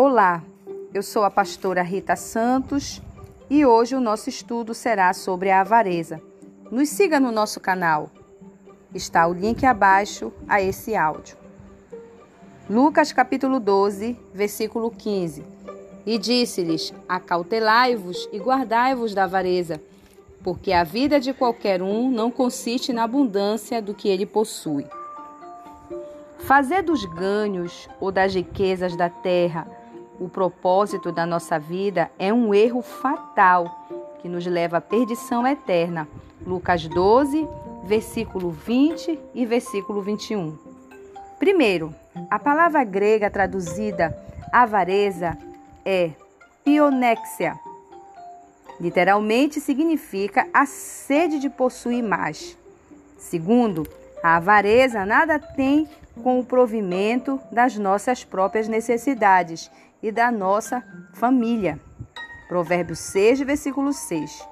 Olá, eu sou a pastora Rita Santos e hoje o nosso estudo será sobre a avareza. Nos siga no nosso canal. Está o link abaixo a esse áudio. Lucas capítulo 12, versículo 15. E disse-lhes: Acautelai-vos e guardai-vos da avareza, porque a vida de qualquer um não consiste na abundância do que ele possui. Fazer dos ganhos ou das riquezas da terra o propósito da nossa vida é um erro fatal que nos leva à perdição eterna. Lucas 12, versículo 20 e versículo 21. Primeiro, a palavra grega traduzida avareza é pionexia. Literalmente significa a sede de possuir mais. Segundo, a avareza nada tem com o provimento das nossas próprias necessidades e da nossa família. Provérbios 6, versículo 6.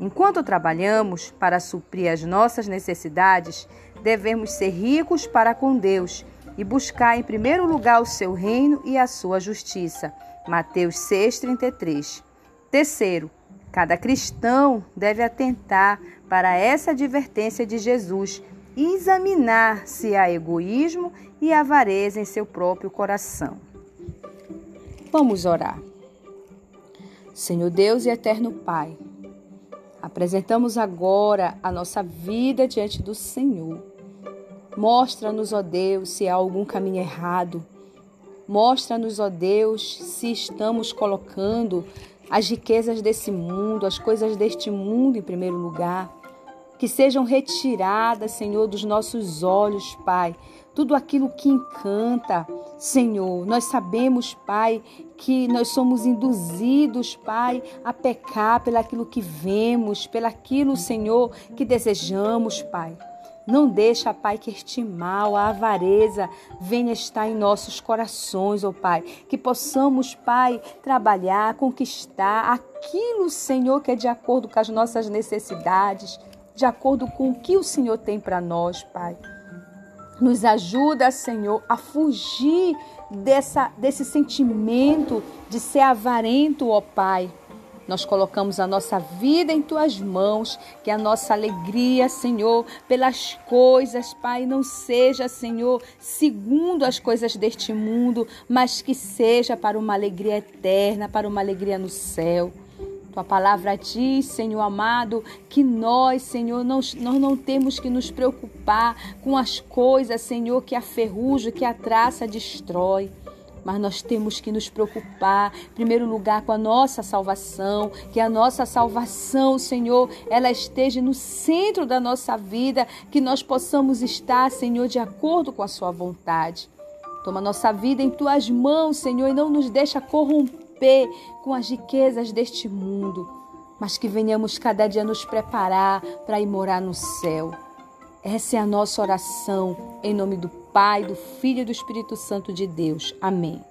Enquanto trabalhamos para suprir as nossas necessidades, devemos ser ricos para com Deus e buscar em primeiro lugar o seu reino e a sua justiça. Mateus 6:33. Terceiro, cada cristão deve atentar para essa advertência de Jesus examinar se há egoísmo e avareza em seu próprio coração. Vamos orar. Senhor Deus e eterno Pai, apresentamos agora a nossa vida diante do Senhor. Mostra-nos, ó Deus, se há algum caminho errado. Mostra-nos, ó Deus, se estamos colocando as riquezas desse mundo, as coisas deste mundo em primeiro lugar que sejam retiradas, Senhor, dos nossos olhos, Pai, tudo aquilo que encanta, Senhor. Nós sabemos, Pai, que nós somos induzidos, Pai, a pecar pelaquilo que vemos, pelaquilo, Senhor, que desejamos, Pai. Não deixa, Pai, que este mal, a avareza, venha estar em nossos corações, ó oh, Pai. Que possamos, Pai, trabalhar, conquistar aquilo, Senhor, que é de acordo com as nossas necessidades de acordo com o que o Senhor tem para nós, Pai. Nos ajuda, Senhor, a fugir dessa, desse sentimento de ser avarento, ó Pai. Nós colocamos a nossa vida em tuas mãos, que a nossa alegria, Senhor, pelas coisas, Pai, não seja, Senhor, segundo as coisas deste mundo, mas que seja para uma alegria eterna, para uma alegria no céu. Tua palavra diz, Senhor amado, que nós, Senhor, não, nós não temos que nos preocupar com as coisas, Senhor, que a ferrugem, que a traça destrói. Mas nós temos que nos preocupar, em primeiro lugar, com a nossa salvação, que a nossa salvação, Senhor, ela esteja no centro da nossa vida, que nós possamos estar, Senhor, de acordo com a Sua vontade. Toma nossa vida em tuas mãos, Senhor, e não nos deixa corromper romper com as riquezas deste mundo, mas que venhamos cada dia nos preparar para ir morar no céu. Essa é a nossa oração, em nome do Pai, do Filho e do Espírito Santo de Deus. Amém.